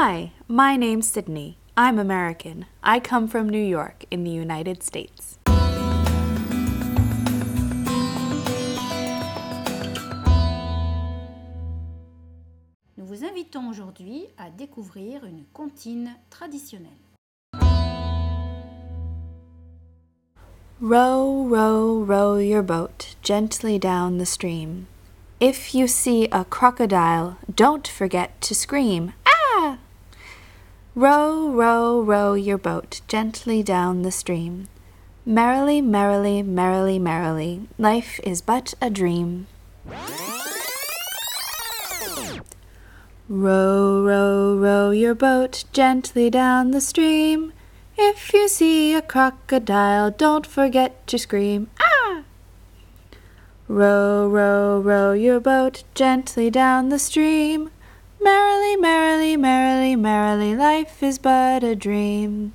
Hi, my name's Sydney. I'm American. I come from New York in the United States. Nous vous invitons aujourd'hui à découvrir une comptine traditionnelle. Row, row, row your boat gently down the stream. If you see a crocodile, don't forget to scream. Row, row, row your boat gently down the stream. Merrily, merrily, merrily, merrily, life is but a dream. Row, row, row your boat gently down the stream. If you see a crocodile, don't forget to scream. Ah! Row, row, row your boat gently down the stream. Merrily, merrily, merrily, merrily, life is but a dream.